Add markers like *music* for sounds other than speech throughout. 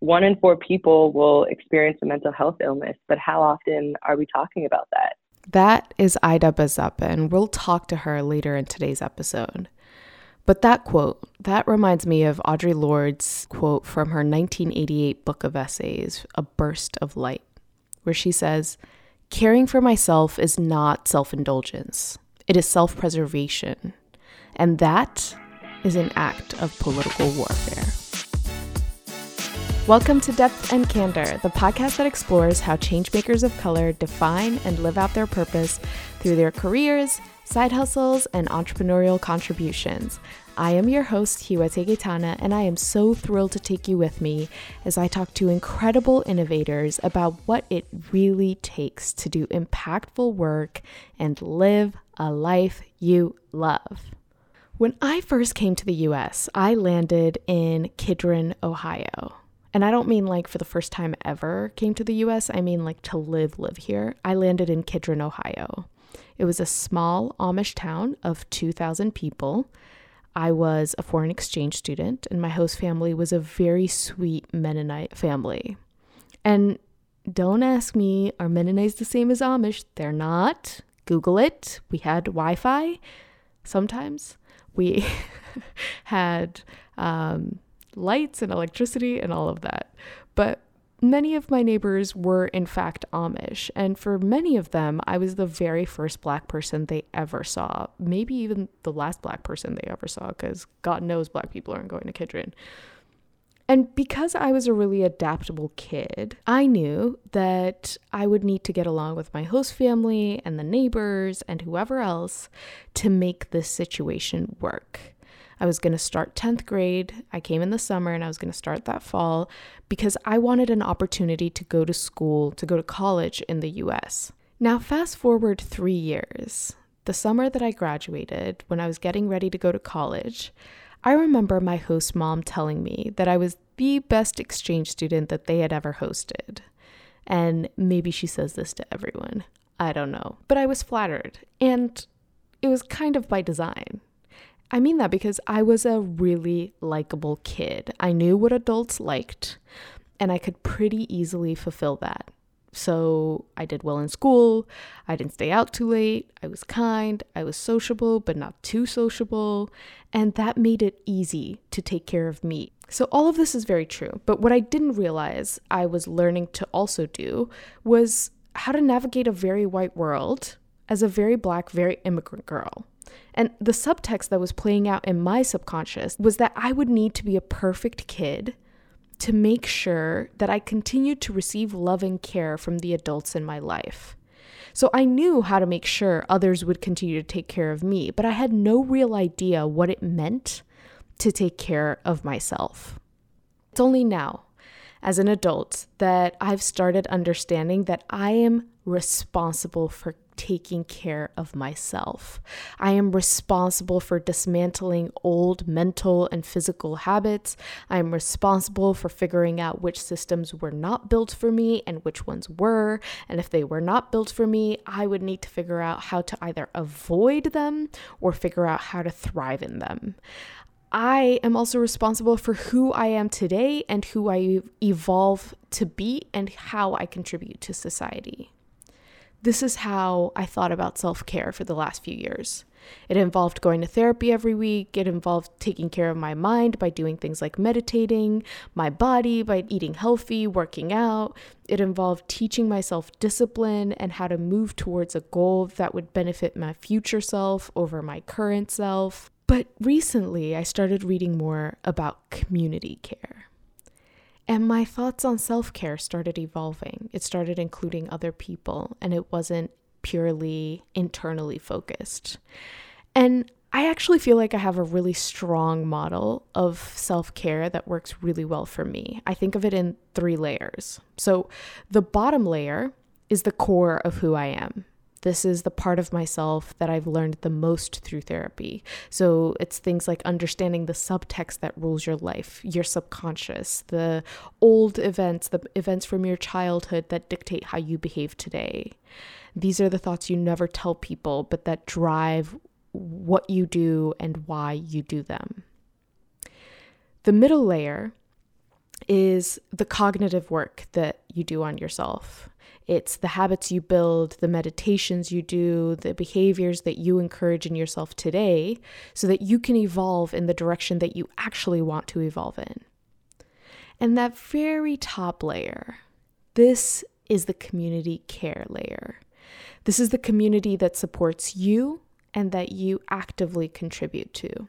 one in four people will experience a mental health illness, but how often are we talking about that? That is Ida Bazapa, and we'll talk to her later in today's episode. But that quote, that reminds me of Audre Lorde's quote from her 1988 book of essays, A Burst of Light, where she says, Caring for myself is not self indulgence, it is self preservation. And that is an act of political warfare. Welcome to Depth and Candor, the podcast that explores how changemakers of color define and live out their purpose through their careers, side hustles, and entrepreneurial contributions. I am your host, Hiwete Gaetana, and I am so thrilled to take you with me as I talk to incredible innovators about what it really takes to do impactful work and live a life you love. When I first came to the US, I landed in Kidron, Ohio. And I don't mean like for the first time ever came to the US, I mean like to live, live here. I landed in Kidron, Ohio. It was a small Amish town of 2,000 people. I was a foreign exchange student, and my host family was a very sweet Mennonite family. And don't ask me, are Mennonites the same as Amish? They're not. Google it. We had Wi Fi sometimes. We *laughs* had um, lights and electricity and all of that. But many of my neighbors were, in fact, Amish. And for many of them, I was the very first black person they ever saw. Maybe even the last black person they ever saw, because God knows black people aren't going to Kidron. And because I was a really adaptable kid, I knew that I would need to get along with my host family and the neighbors and whoever else to make this situation work. I was going to start 10th grade. I came in the summer and I was going to start that fall because I wanted an opportunity to go to school, to go to college in the US. Now, fast forward three years. The summer that I graduated, when I was getting ready to go to college, I remember my host mom telling me that I was the best exchange student that they had ever hosted. And maybe she says this to everyone. I don't know. But I was flattered. And it was kind of by design. I mean that because I was a really likable kid. I knew what adults liked, and I could pretty easily fulfill that. So I did well in school. I didn't stay out too late. I was kind. I was sociable, but not too sociable. And that made it easy to take care of me. So all of this is very true. But what I didn't realize I was learning to also do was how to navigate a very white world as a very black, very immigrant girl. And the subtext that was playing out in my subconscious was that I would need to be a perfect kid to make sure that I continued to receive love and care from the adults in my life. So I knew how to make sure others would continue to take care of me, but I had no real idea what it meant to take care of myself. It's only now, as an adult, that I've started understanding that I am responsible for taking care of myself. I am responsible for dismantling old mental and physical habits. I am responsible for figuring out which systems were not built for me and which ones were. And if they were not built for me, I would need to figure out how to either avoid them or figure out how to thrive in them. I am also responsible for who I am today and who I evolve to be and how I contribute to society. This is how I thought about self care for the last few years. It involved going to therapy every week. It involved taking care of my mind by doing things like meditating, my body by eating healthy, working out. It involved teaching myself discipline and how to move towards a goal that would benefit my future self over my current self. But recently, I started reading more about community care. And my thoughts on self care started evolving. It started including other people, and it wasn't purely internally focused. And I actually feel like I have a really strong model of self care that works really well for me. I think of it in three layers. So, the bottom layer is the core of who I am. This is the part of myself that I've learned the most through therapy. So it's things like understanding the subtext that rules your life, your subconscious, the old events, the events from your childhood that dictate how you behave today. These are the thoughts you never tell people, but that drive what you do and why you do them. The middle layer is the cognitive work that you do on yourself. It's the habits you build, the meditations you do, the behaviors that you encourage in yourself today so that you can evolve in the direction that you actually want to evolve in. And that very top layer, this is the community care layer. This is the community that supports you and that you actively contribute to.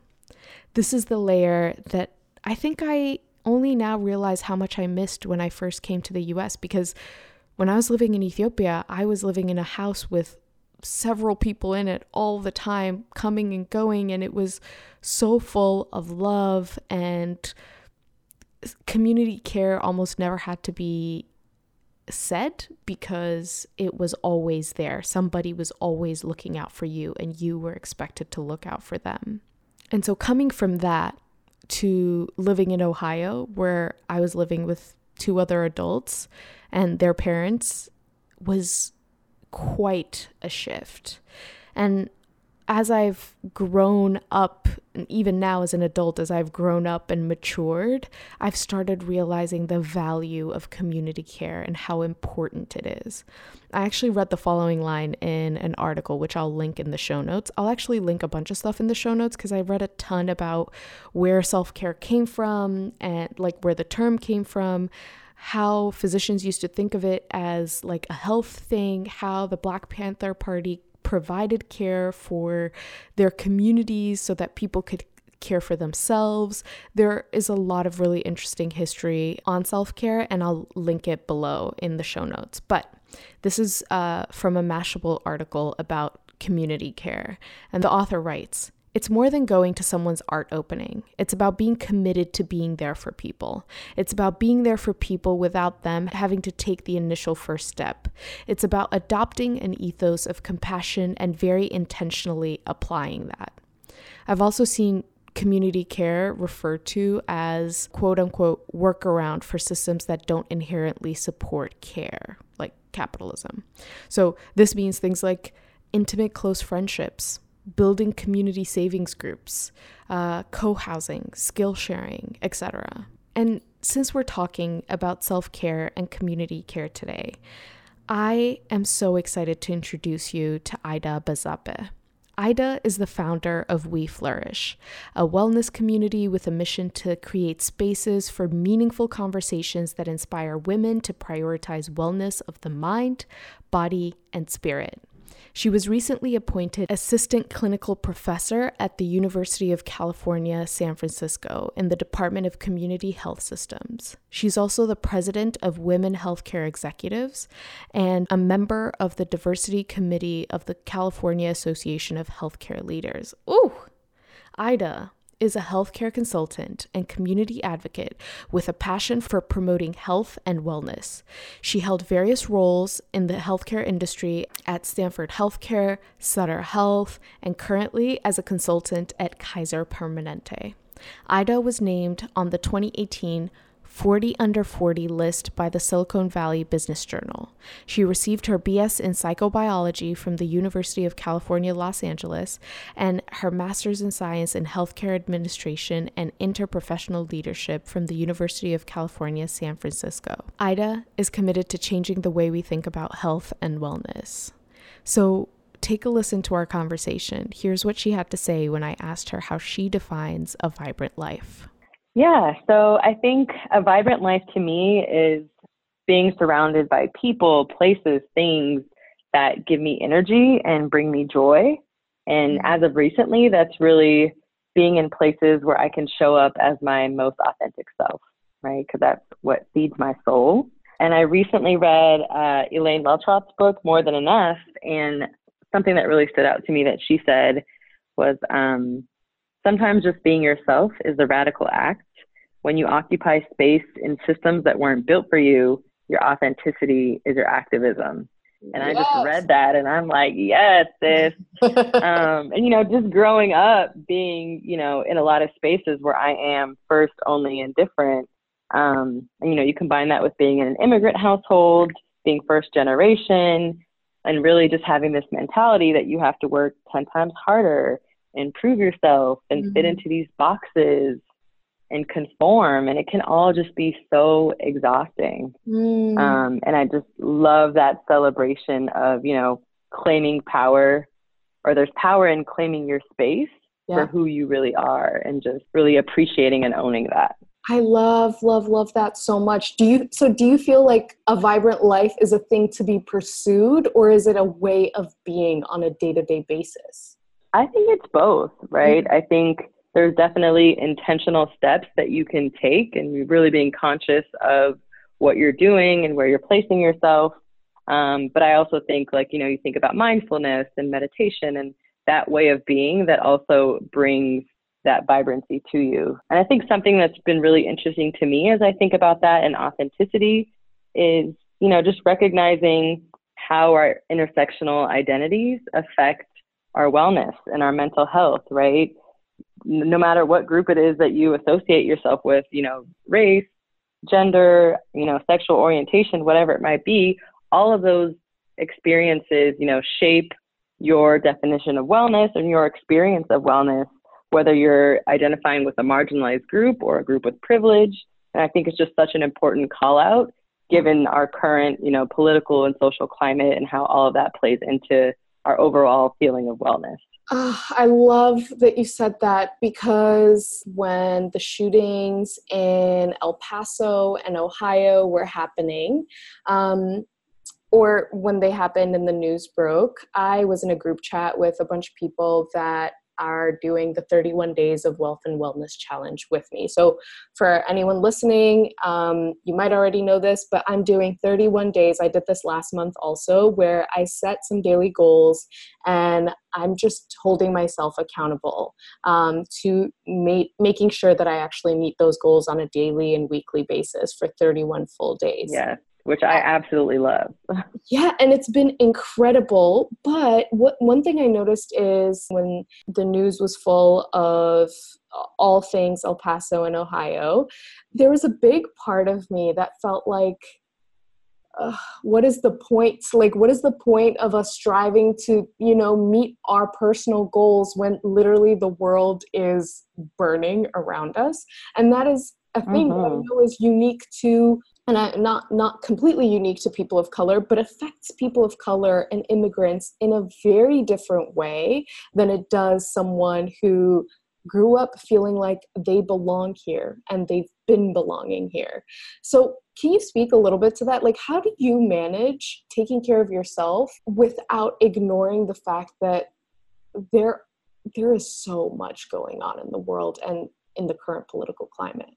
This is the layer that I think I only now realize how much I missed when I first came to the US because when I was living in Ethiopia, I was living in a house with several people in it all the time, coming and going, and it was so full of love and community care almost never had to be said because it was always there. Somebody was always looking out for you, and you were expected to look out for them. And so, coming from that to living in Ohio, where I was living with two other adults and their parents, was quite a shift. And as I've grown up, even now as an adult, as I've grown up and matured, I've started realizing the value of community care and how important it is. I actually read the following line in an article, which I'll link in the show notes. I'll actually link a bunch of stuff in the show notes because I read a ton about where self care came from and like where the term came from how physicians used to think of it as like a health thing, how the Black Panther Party provided care for their communities so that people could care for themselves. There is a lot of really interesting history on self care, and I'll link it below in the show notes. But this is uh, from a Mashable article about community care. And the author writes it's more than going to someone's art opening. It's about being committed to being there for people. It's about being there for people without them having to take the initial first step. It's about adopting an ethos of compassion and very intentionally applying that. I've also seen community care referred to as quote unquote workaround for systems that don't inherently support care, like capitalism. So this means things like intimate close friendships building community savings groups, uh, co housing, skill sharing, etc. And since we're talking about self care and community care today, I am so excited to introduce you to Ida Bazape. Ida is the founder of We Flourish, a wellness community with a mission to create spaces for meaningful conversations that inspire women to prioritize wellness of the mind, body, and spirit. She was recently appointed assistant clinical professor at the University of California, San Francisco, in the Department of Community Health Systems. She's also the president of Women Healthcare Executives and a member of the Diversity Committee of the California Association of Healthcare Leaders. Ooh, Ida, is a healthcare consultant and community advocate with a passion for promoting health and wellness. She held various roles in the healthcare industry at Stanford Healthcare, Sutter Health, and currently as a consultant at Kaiser Permanente. Ida was named on the 2018 40 Under 40 list by the Silicon Valley Business Journal. She received her BS in psychobiology from the University of California, Los Angeles, and her master's in science in healthcare administration and interprofessional leadership from the University of California, San Francisco. Ida is committed to changing the way we think about health and wellness. So, take a listen to our conversation. Here's what she had to say when I asked her how she defines a vibrant life. Yeah, so I think a vibrant life to me is being surrounded by people, places, things that give me energy and bring me joy. And mm-hmm. as of recently, that's really being in places where I can show up as my most authentic self, right? Because that's what feeds my soul. And I recently read uh, Elaine Welteroth's book, More Than Enough, and something that really stood out to me that she said was um, Sometimes just being yourself is a radical act. When you occupy space in systems that weren't built for you, your authenticity is your activism. And yes. I just read that and I'm like, yes, sis. *laughs* um, and, you know, just growing up being, you know, in a lot of spaces where I am first, only, and different. Um, and, you know, you combine that with being in an immigrant household, being first generation, and really just having this mentality that you have to work 10 times harder and prove yourself and mm-hmm. fit into these boxes and conform and it can all just be so exhausting mm. um, and i just love that celebration of you know claiming power or there's power in claiming your space yeah. for who you really are and just really appreciating and owning that I love, love, love that so much. Do you so do you feel like a vibrant life is a thing to be pursued or is it a way of being on a day-to-day basis? I think it's both, right? Mm-hmm. I think there's definitely intentional steps that you can take and really being conscious of what you're doing and where you're placing yourself. Um, but I also think like, you know, you think about mindfulness and meditation and that way of being that also brings that vibrancy to you. And I think something that's been really interesting to me as I think about that and authenticity is, you know, just recognizing how our intersectional identities affect our wellness and our mental health, right? No matter what group it is that you associate yourself with, you know, race, gender, you know, sexual orientation, whatever it might be, all of those experiences, you know, shape your definition of wellness and your experience of wellness whether you're identifying with a marginalized group or a group with privilege. And I think it's just such an important call out given our current, you know, political and social climate and how all of that plays into our overall feeling of wellness. Oh, I love that you said that because when the shootings in El Paso and Ohio were happening, um, or when they happened and the news broke, I was in a group chat with a bunch of people that are doing the 31 Days of Wealth and Wellness Challenge with me. So, for anyone listening, um, you might already know this, but I'm doing 31 days. I did this last month also, where I set some daily goals and I'm just holding myself accountable um, to ma- making sure that I actually meet those goals on a daily and weekly basis for 31 full days. Yeah which I absolutely love. *laughs* yeah, and it's been incredible. But what one thing I noticed is when the news was full of all things El Paso and Ohio, there was a big part of me that felt like uh, what is the point like what is the point of us striving to you know meet our personal goals when literally the world is burning around us and that is a thing mm-hmm. that I mm-hmm. know is unique to and I, not not completely unique to people of color, but affects people of color and immigrants in a very different way than it does someone who grew up feeling like they belong here and they've been belonging here. So, can you speak a little bit to that? Like, how do you manage taking care of yourself without ignoring the fact that there there is so much going on in the world and in the current political climate?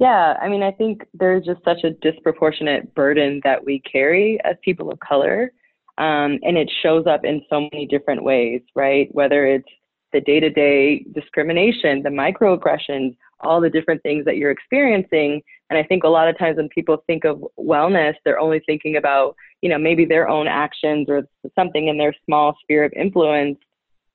Yeah, I mean, I think there's just such a disproportionate burden that we carry as people of color. Um, and it shows up in so many different ways, right? Whether it's the day to day discrimination, the microaggressions, all the different things that you're experiencing. And I think a lot of times when people think of wellness, they're only thinking about, you know, maybe their own actions or something in their small sphere of influence.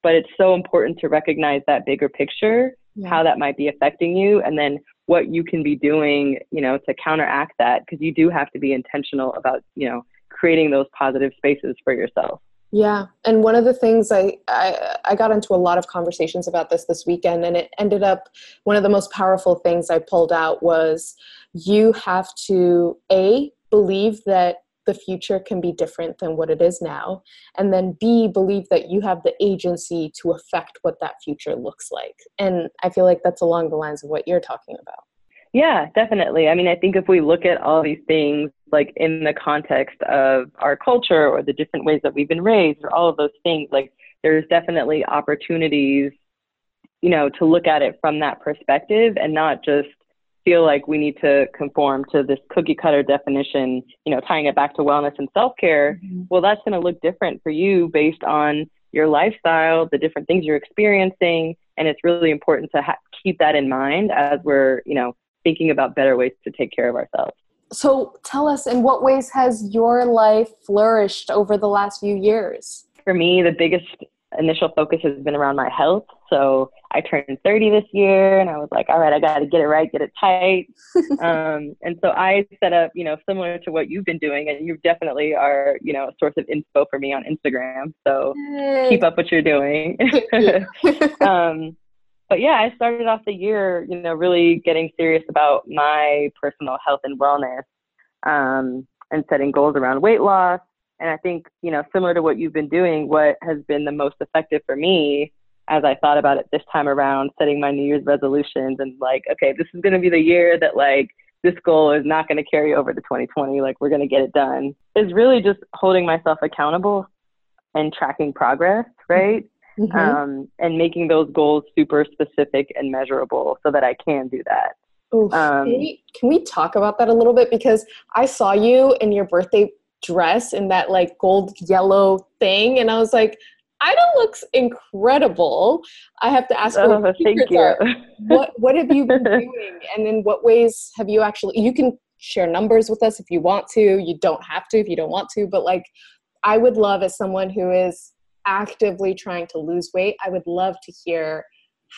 But it's so important to recognize that bigger picture, yeah. how that might be affecting you, and then what you can be doing, you know, to counteract that because you do have to be intentional about, you know, creating those positive spaces for yourself. Yeah, and one of the things I, I I got into a lot of conversations about this this weekend, and it ended up one of the most powerful things I pulled out was you have to a believe that the future can be different than what it is now. And then b believe that you have the agency to affect what that future looks like. And i feel like that's along the lines of what you're talking about. Yeah definitely. I mean i think if we look at all these things like in the context of our culture or the different ways that we've been raised or all of those things like there's definitely opportunities you know to look at it from that perspective and not just feel like we need to conform to this cookie cutter definition, you know, tying it back to wellness and self care, mm-hmm. well, that's going to look different for you based on your lifestyle, the different things you're experiencing. And it's really important to ha- keep that in mind as we're, you know, thinking about better ways to take care of ourselves. So tell us, in what ways has your life flourished over the last few years? For me, the biggest initial focus has been around my health. So I turned 30 this year and I was like, all right, I got to get it right, get it tight. *laughs* um, and so I set up, you know, similar to what you've been doing. And you definitely are, you know, a source of info for me on Instagram. So keep up what you're doing. *laughs* *laughs* um, but yeah, I started off the year, you know, really getting serious about my personal health and wellness um, and setting goals around weight loss. And I think, you know, similar to what you've been doing, what has been the most effective for me as I thought about it this time around, setting my New Year's resolutions and like, okay, this is going to be the year that like this goal is not going to carry over to 2020. Like we're going to get it done. Is really just holding myself accountable and tracking progress, right? Mm-hmm. Um, and making those goals super specific and measurable so that I can do that. Oof. Um, can, we, can we talk about that a little bit? Because I saw you in your birthday dress in that like gold yellow thing, and I was like, Ida looks incredible. I have to ask oh, thank you. Are. What what have you been *laughs* doing, and in what ways have you actually? You can share numbers with us if you want to. You don't have to if you don't want to. But like, I would love as someone who is actively trying to lose weight, I would love to hear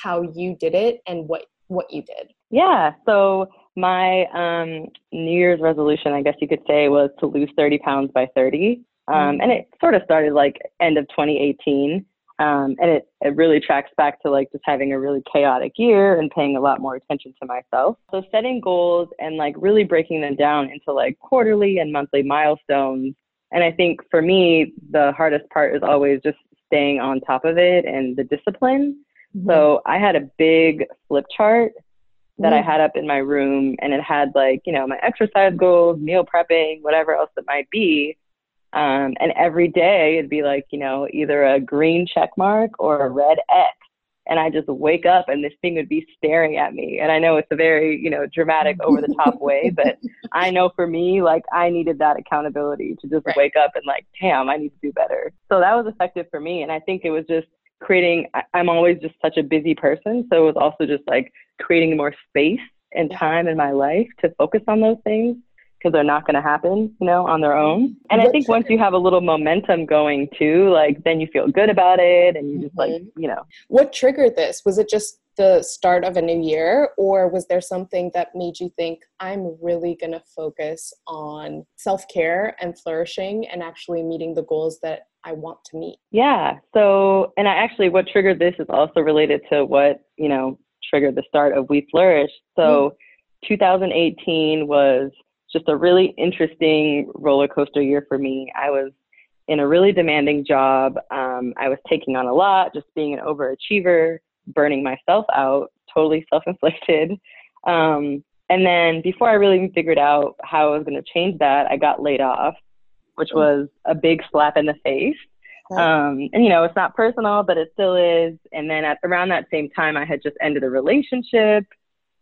how you did it and what what you did. Yeah. So my um, New Year's resolution, I guess you could say, was to lose 30 pounds by 30. Um, and it sort of started like end of 2018. Um, and it, it really tracks back to like just having a really chaotic year and paying a lot more attention to myself. So setting goals and like really breaking them down into like quarterly and monthly milestones. And I think for me, the hardest part is always just staying on top of it and the discipline. Mm-hmm. So I had a big flip chart that mm-hmm. I had up in my room and it had like, you know, my exercise goals, meal prepping, whatever else it might be. Um, and every day it'd be like, you know, either a green check mark or a red X. And I just wake up and this thing would be staring at me. And I know it's a very, you know, dramatic *laughs* over the top way, but I know for me, like I needed that accountability to just right. wake up and like, damn, I need to do better. So that was effective for me. And I think it was just creating, I'm always just such a busy person. So it was also just like creating more space and time in my life to focus on those things because they're not going to happen, you know, on their own. And I think once you have a little momentum going too, like then you feel good about it and you just mm-hmm. like, you know. What triggered this? Was it just the start of a new year or was there something that made you think I'm really going to focus on self-care and flourishing and actually meeting the goals that I want to meet? Yeah. So, and I actually what triggered this is also related to what, you know, triggered the start of We Flourish. So, mm-hmm. 2018 was just a really interesting roller coaster year for me. I was in a really demanding job. Um, I was taking on a lot, just being an overachiever, burning myself out, totally self inflicted. Um, and then before I really figured out how I was going to change that, I got laid off, which oh. was a big slap in the face. Um, and you know, it's not personal, but it still is. And then at around that same time, I had just ended a relationship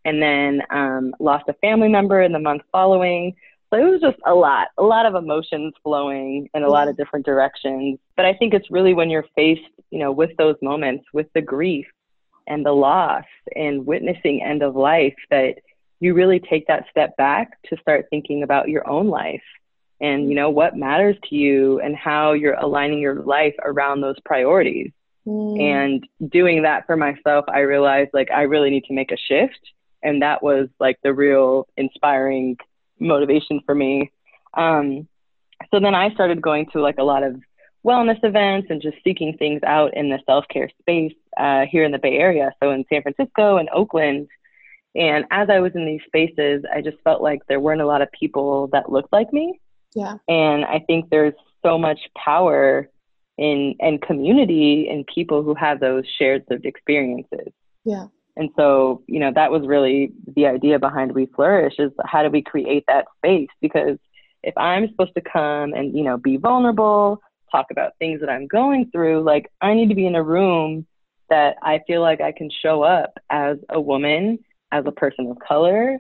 and then um, lost a family member in the month following. So it was just a lot, a lot of emotions flowing in a lot of different directions. But I think it's really when you're faced, you know, with those moments, with the grief and the loss and witnessing end of life that you really take that step back to start thinking about your own life and you know what matters to you and how you're aligning your life around those priorities. Mm. And doing that for myself, I realized like I really need to make a shift and that was like the real inspiring motivation for me. Um, so then I started going to like a lot of wellness events and just seeking things out in the self care space uh, here in the Bay Area, so in San Francisco and Oakland. And as I was in these spaces, I just felt like there weren't a lot of people that looked like me. Yeah. And I think there's so much power in and community in people who have those shared lived experiences. Yeah. And so, you know, that was really the idea behind We Flourish is how do we create that space? Because if I'm supposed to come and, you know, be vulnerable, talk about things that I'm going through, like I need to be in a room that I feel like I can show up as a woman, as a person of color,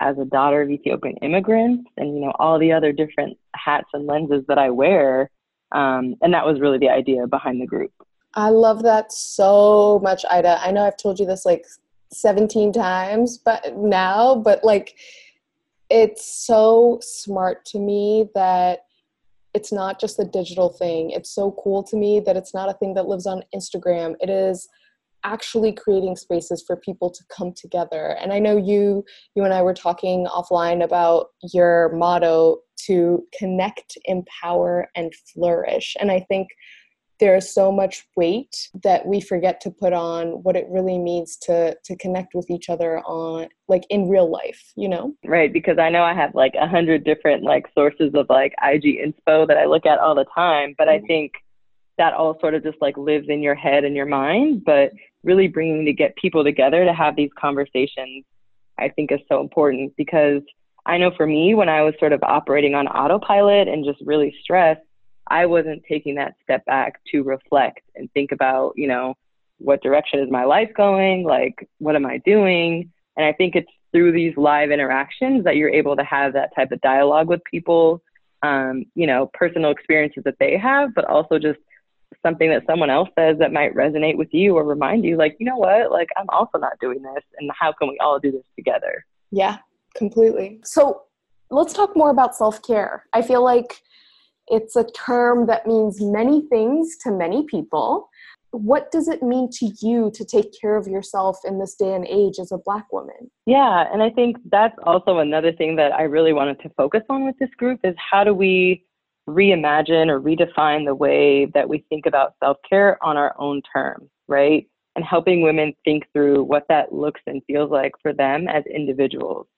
as a daughter of Ethiopian immigrants, and, you know, all the other different hats and lenses that I wear. Um, and that was really the idea behind the group. I love that so much, Ida. I know I've told you this like 17 times but now, but like it's so smart to me that it's not just a digital thing. It's so cool to me that it's not a thing that lives on Instagram. It is actually creating spaces for people to come together. And I know you you and I were talking offline about your motto to connect, empower and flourish. And I think there is so much weight that we forget to put on what it really means to to connect with each other on like in real life you know right because i know i have like a hundred different like sources of like ig inspo that i look at all the time but i mm-hmm. think that all sort of just like lives in your head and your mind but really bringing to get people together to have these conversations i think is so important because i know for me when i was sort of operating on autopilot and just really stressed I wasn't taking that step back to reflect and think about, you know, what direction is my life going? Like, what am I doing? And I think it's through these live interactions that you're able to have that type of dialogue with people, um, you know, personal experiences that they have, but also just something that someone else says that might resonate with you or remind you, like, you know what, like, I'm also not doing this. And how can we all do this together? Yeah, completely. So let's talk more about self care. I feel like it's a term that means many things to many people. What does it mean to you to take care of yourself in this day and age as a Black woman? Yeah, and I think that's also another thing that I really wanted to focus on with this group is how do we reimagine or redefine the way that we think about self care on our own terms, right? And helping women think through what that looks and feels like for them as individuals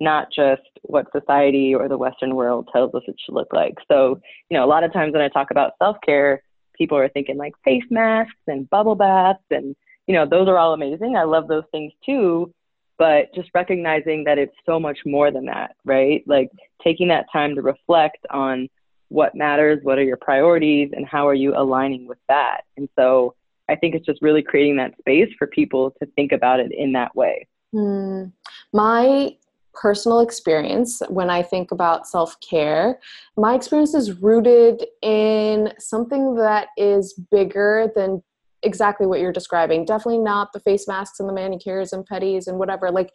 not just what society or the Western world tells us it should look like. So, you know, a lot of times when I talk about self care, people are thinking like face masks and bubble baths, and, you know, those are all amazing. I love those things too. But just recognizing that it's so much more than that, right? Like taking that time to reflect on what matters, what are your priorities, and how are you aligning with that. And so I think it's just really creating that space for people to think about it in that way. Mm. My personal experience when I think about self care. My experience is rooted in something that is bigger than exactly what you're describing. Definitely not the face masks and the manicures and petties and whatever. Like,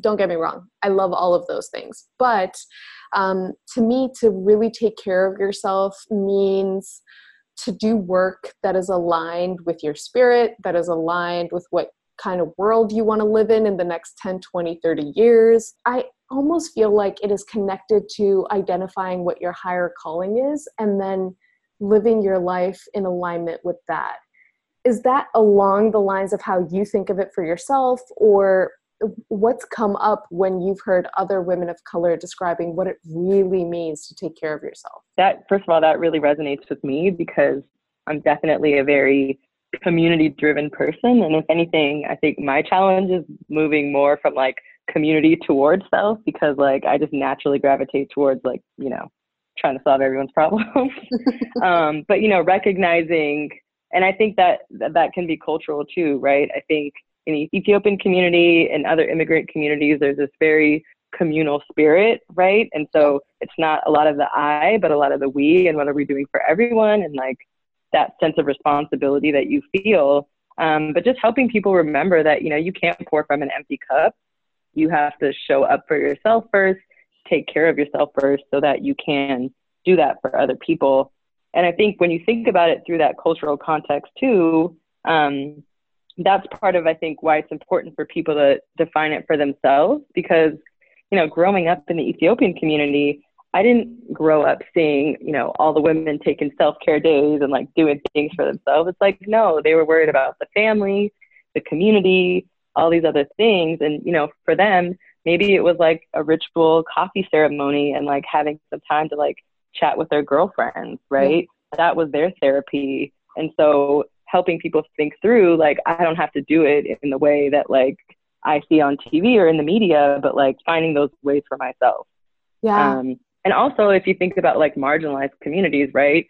don't get me wrong, I love all of those things. But um, to me, to really take care of yourself means to do work that is aligned with your spirit, that is aligned with what kind of world you want to live in in the next 10, 20, 30 years. I almost feel like it is connected to identifying what your higher calling is and then living your life in alignment with that. Is that along the lines of how you think of it for yourself, or what's come up when you've heard other women of color describing what it really means to take care of yourself? That, first of all, that really resonates with me because I'm definitely a very community driven person. And if anything, I think my challenge is moving more from like community towards self because like I just naturally gravitate towards like, you know, trying to solve everyone's *laughs* problems. *laughs* um, but you know, recognizing and I think that that can be cultural too, right? I think in the Ethiopian community and other immigrant communities, there's this very communal spirit, right? And so it's not a lot of the I, but a lot of the we and what are we doing for everyone and like that sense of responsibility that you feel. Um, but just helping people remember that, you know, you can't pour from an empty cup. You have to show up for yourself first, take care of yourself first so that you can do that for other people. And I think when you think about it through that cultural context too, um, that's part of I think why it's important for people to define it for themselves because you know growing up in the Ethiopian community I didn't grow up seeing, you know, all the women taking self care days and like doing things for themselves. It's like, no, they were worried about the family, the community, all these other things. And, you know, for them, maybe it was like a ritual coffee ceremony and like having some time to like chat with their girlfriends, right? Mm-hmm. That was their therapy. And so helping people think through, like, I don't have to do it in the way that like I see on TV or in the media, but like finding those ways for myself. Yeah. Um, and also, if you think about like marginalized communities, right?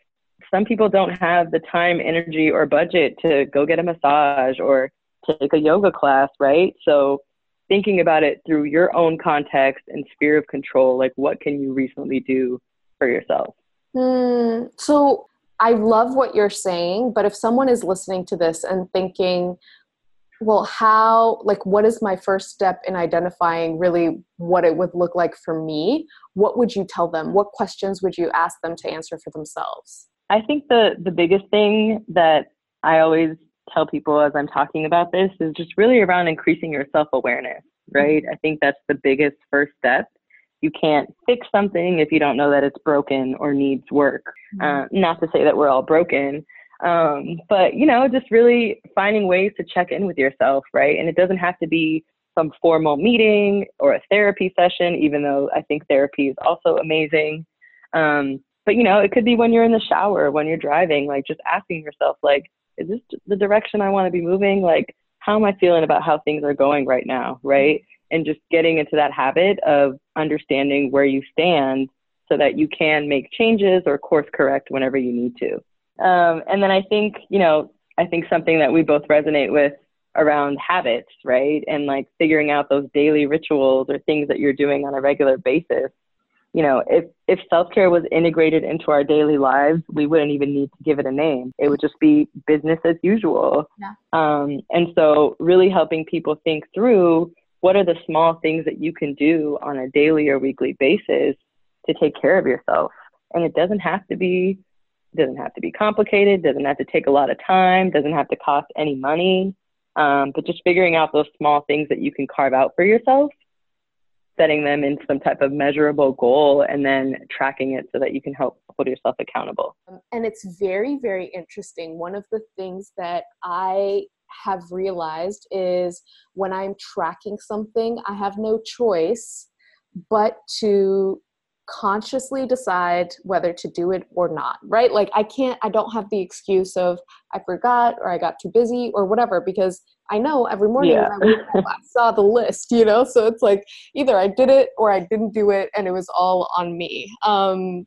Some people don't have the time, energy, or budget to go get a massage or take a yoga class, right? So, thinking about it through your own context and sphere of control, like what can you recently do for yourself? Mm, so, I love what you're saying, but if someone is listening to this and thinking, well how like what is my first step in identifying really what it would look like for me? What would you tell them? What questions would you ask them to answer for themselves? I think the the biggest thing that i always tell people as i'm talking about this is just really around increasing your self-awareness right? I think that's the biggest first step. You can't fix something if you don't know that it's broken or needs work. Mm-hmm. uh, not to say that we're all broken Um, but you know, just really finding ways to check in with yourself, right? And it doesn't have to be some formal meeting or a therapy session, even though I think therapy is also amazing. Um, but you know, it could be when you're in the shower, when you're driving, like just asking yourself, like, is this the direction I want to be moving? Like, how am I feeling about how things are going right now, right? And just getting into that habit of understanding where you stand so that you can make changes or course correct whenever you need to. Um, and then I think, you know, I think something that we both resonate with around habits, right? And like figuring out those daily rituals or things that you're doing on a regular basis. You know, if, if self care was integrated into our daily lives, we wouldn't even need to give it a name. It would just be business as usual. Yeah. Um, and so, really helping people think through what are the small things that you can do on a daily or weekly basis to take care of yourself. And it doesn't have to be doesn't have to be complicated, doesn't have to take a lot of time, doesn't have to cost any money. Um, but just figuring out those small things that you can carve out for yourself, setting them in some type of measurable goal, and then tracking it so that you can help hold yourself accountable. Um, and it's very, very interesting. One of the things that I have realized is when I'm tracking something, I have no choice but to consciously decide whether to do it or not, right? Like I can't, I don't have the excuse of I forgot or I got too busy or whatever because I know every morning yeah. when I, up, I *laughs* saw the list, you know? So it's like either I did it or I didn't do it and it was all on me. Um,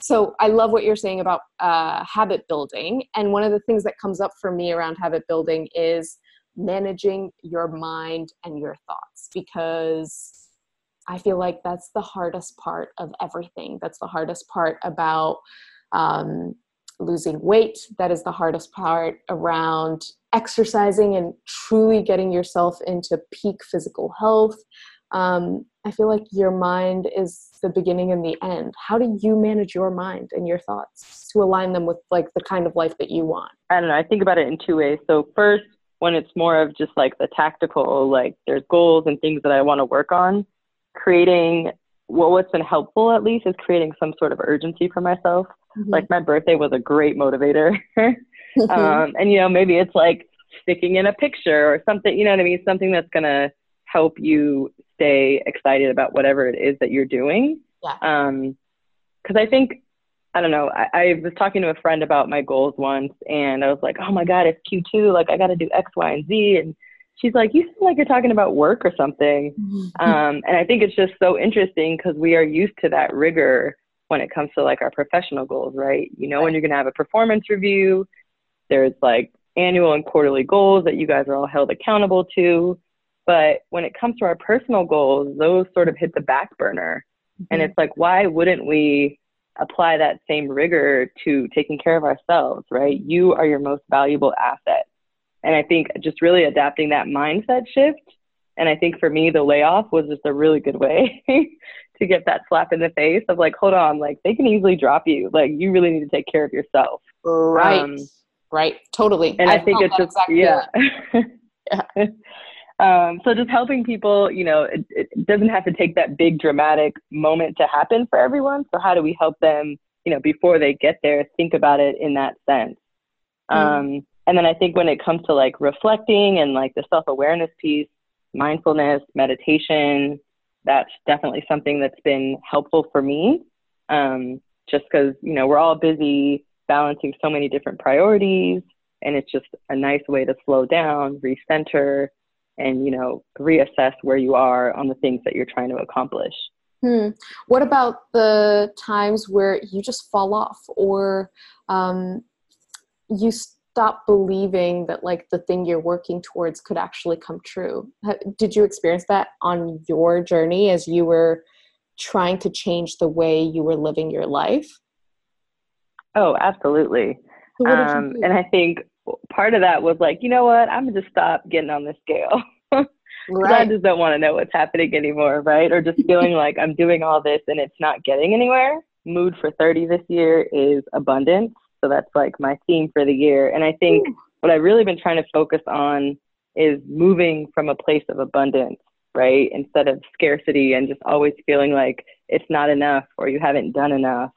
so I love what you're saying about uh, habit building. And one of the things that comes up for me around habit building is managing your mind and your thoughts because I feel like that's the hardest part of everything. That's the hardest part about um, losing weight. That is the hardest part around exercising and truly getting yourself into peak physical health. Um, I feel like your mind is the beginning and the end. How do you manage your mind and your thoughts to align them with like the kind of life that you want? I don't know. I think about it in two ways. So first, when it's more of just like the tactical, like there's goals and things that I want to work on creating well, what's been helpful at least is creating some sort of urgency for myself. Mm-hmm. Like my birthday was a great motivator. *laughs* um, and you know, maybe it's like sticking in a picture or something, you know what I mean? Something that's gonna help you stay excited about whatever it is that you're doing. Yeah. Um, cause I think, I don't know, I, I was talking to a friend about my goals once and I was like, oh my God, it's Q2. Like I got to do X, Y, and Z. And she's like, you seem like you're talking about work or something. Mm-hmm. Um, and I think it's just so interesting because we are used to that rigor when it comes to like our professional goals, right? You know, when you're going to have a performance review, there's like annual and quarterly goals that you guys are all held accountable to. But when it comes to our personal goals, those sort of hit the back burner. Mm-hmm. And it's like, why wouldn't we apply that same rigor to taking care of ourselves, right? You are your most valuable asset. And I think just really adapting that mindset shift. And I think for me, the layoff was just a really good way *laughs* to get that slap in the face of like, hold on, like they can easily drop you. Like you really need to take care of yourself. Right. Um, right. Totally. And I, I think it's just, exactly yeah. *laughs* yeah. Um, so just helping people, you know, it, it, doesn't have to take that big dramatic moment to happen for everyone. So how do we help them, you know, before they get there, think about it in that sense. Mm. Um, and then I think when it comes to like reflecting and like the self awareness piece, mindfulness, meditation, that's definitely something that's been helpful for me. Um, just because, you know, we're all busy balancing so many different priorities. And it's just a nice way to slow down, recenter, and, you know, reassess where you are on the things that you're trying to accomplish. Hmm. What about the times where you just fall off or um, you stop believing that like the thing you're working towards could actually come true? Did you experience that on your journey as you were trying to change the way you were living your life? Oh absolutely. Um, and i think part of that was like you know what? I'm gonna just stop getting on the scale. *laughs* Right. i just don't want to know what's happening anymore right? Or just feeling *laughs* like i'm doing all this and it's not getting anywhere. Mood for 30 this year is abundance so that's like my theme for the year. And I think Ooh. what I've really been trying to focus on is moving from a place of abundance, right? Instead of scarcity and just always feeling like it's not enough or you haven't done enough.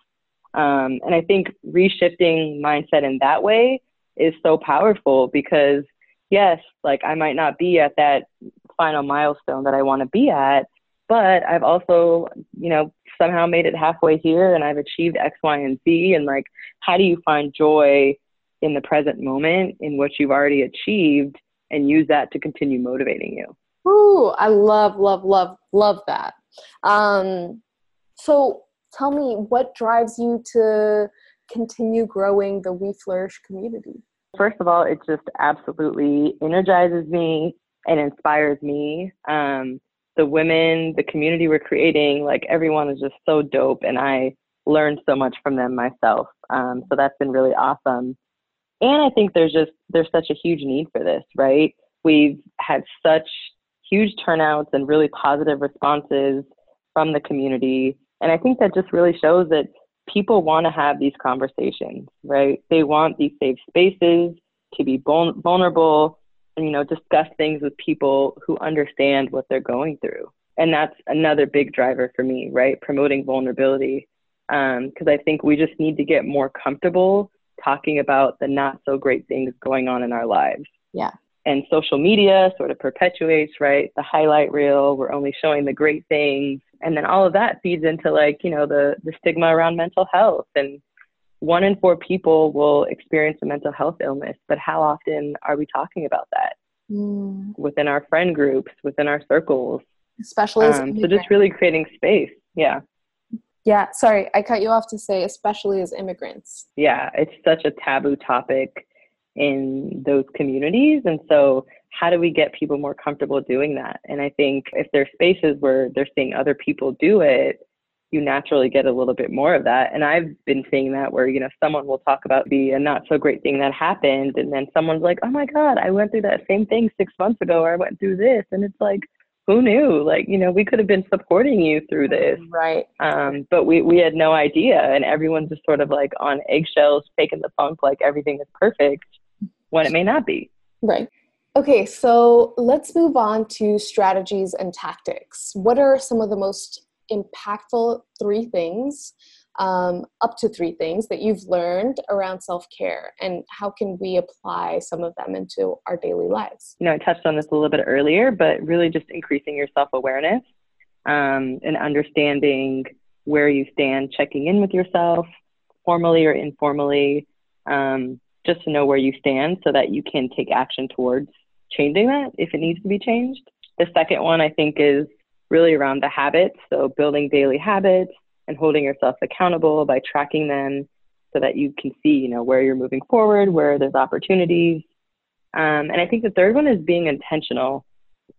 Um, and I think reshifting mindset in that way is so powerful because yes, like I might not be at that final milestone that I want to be at, but I've also, you know, somehow made it halfway here and I've achieved X, Y, and Z. And like, how do you find joy in the present moment in what you've already achieved and use that to continue motivating you? Ooh, I love, love, love, love that. Um, so tell me, what drives you to continue growing the We Flourish community? First of all, it just absolutely energizes me and inspires me. Um, the women, the community we're creating, like everyone is just so dope, and I learned so much from them myself. Um, so that's been really awesome. And I think there's just there's such a huge need for this, right? We've had such huge turnouts and really positive responses from the community, and I think that just really shows that people want to have these conversations, right? They want these safe spaces to be vulnerable you know, discuss things with people who understand what they're going through. And that's another big driver for me, right? Promoting vulnerability. Because um, I think we just need to get more comfortable talking about the not so great things going on in our lives. Yeah. And social media sort of perpetuates, right? The highlight reel, we're only showing the great things and then all of that feeds into like you know the the stigma around mental health and one in four people will experience a mental health illness but how often are we talking about that? Mm. within our friend groups within our circles. Especially um, so just really creating space yeah. Yeah sorry i cut you off to say especially as immigrants. Yeah it's such a taboo topic in those communities and so how do we get people more comfortable doing that? And I think if there's spaces where they're seeing other people do it, you naturally get a little bit more of that. And I've been seeing that where, you know, someone will talk about the a not so great thing that happened. And then someone's like, oh my God, I went through that same thing six months ago, or I went through this. And it's like, who knew? Like, you know, we could have been supporting you through this. Right. Um, but we, we had no idea. And everyone's just sort of like on eggshells, faking the funk like everything is perfect when it may not be. Right. Okay, so let's move on to strategies and tactics. What are some of the most impactful three things, um, up to three things that you've learned around self care, and how can we apply some of them into our daily lives? You know, I touched on this a little bit earlier, but really just increasing your self awareness um, and understanding where you stand, checking in with yourself, formally or informally, um, just to know where you stand so that you can take action towards changing that if it needs to be changed. The second one I think is really around the habits. So building daily habits and holding yourself accountable by tracking them so that you can see, you know, where you're moving forward, where there's opportunities. Um, and I think the third one is being intentional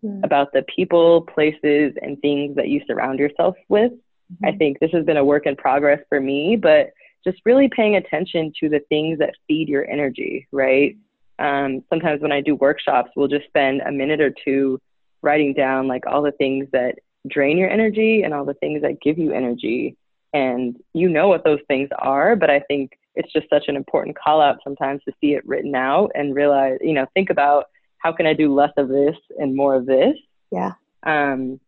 mm. about the people, places, and things that you surround yourself with. Mm-hmm. I think this has been a work in progress for me, but just really paying attention to the things that feed your energy, right? um, sometimes when I do workshops, we'll just spend a minute or two writing down like all the things that drain your energy and all the things that give you energy. And you know what those things are, but I think it's just such an important call out sometimes to see it written out and realize, you know, think about how can I do less of this and more of this? Yeah. Um,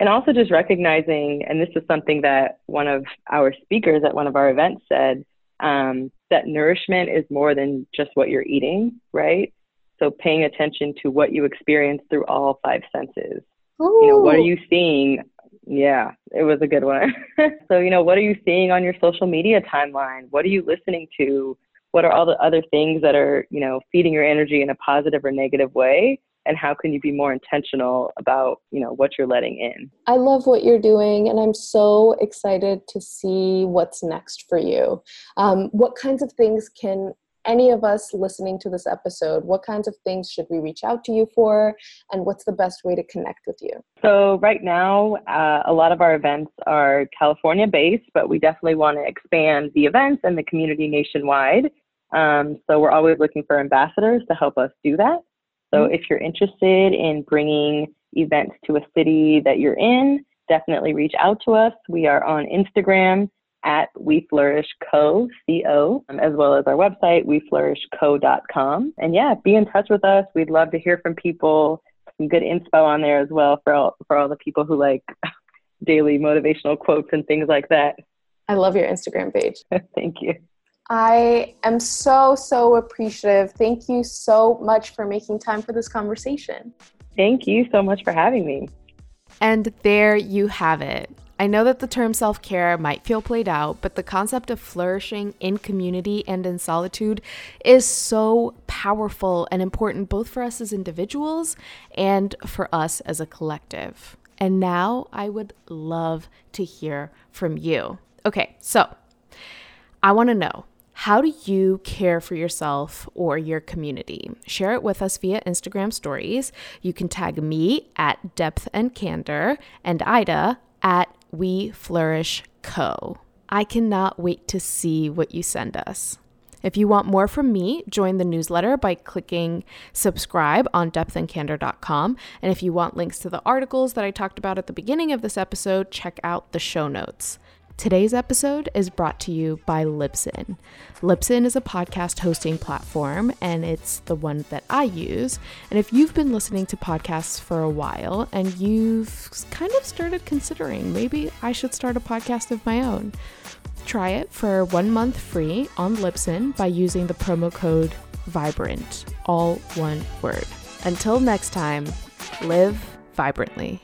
and also just recognizing, and this is something that one of our speakers at one of our events said, um, that nourishment is more than just what you're eating, right? So paying attention to what you experience through all five senses. Ooh. You know, what are you seeing? Yeah, it was a good one. *laughs* so, you know, what are you seeing on your social media timeline? What are you listening to? What are all the other things that are, you know, feeding your energy in a positive or negative way? and how can you be more intentional about you know what you're letting in i love what you're doing and i'm so excited to see what's next for you um, what kinds of things can any of us listening to this episode, what kinds of things should we reach out to you for, and what's the best way to connect with you? So, right now, uh, a lot of our events are California based, but we definitely want to expand the events and the community nationwide. Um, so, we're always looking for ambassadors to help us do that. So mm-hmm. if you're interested in bringing events to a city that you're in, definitely reach out to us. We are on Instagram at We Flourish Co, C-O, um, as well as our website, weflourishco.com. And yeah, be in touch with us. We'd love to hear from people. Some good inspo on there as well for all, for all the people who like *laughs* daily motivational quotes and things like that. I love your Instagram page. *laughs* Thank you. I am so, so appreciative. Thank you so much for making time for this conversation. Thank you so much for having me. And there you have it. I know that the term self care might feel played out, but the concept of flourishing in community and in solitude is so powerful and important both for us as individuals and for us as a collective. And now I would love to hear from you. Okay, so I want to know how do you care for yourself or your community? Share it with us via Instagram stories. You can tag me at Depth and Candor and Ida at We Flourish Co. I cannot wait to see what you send us. If you want more from me, join the newsletter by clicking subscribe on depthandcandor.com. And if you want links to the articles that I talked about at the beginning of this episode, check out the show notes. Today's episode is brought to you by Libsyn. Libsyn is a podcast hosting platform, and it's the one that I use. And if you've been listening to podcasts for a while and you've kind of started considering maybe I should start a podcast of my own, try it for one month free on Libsyn by using the promo code VIBRANT, all one word. Until next time, live vibrantly.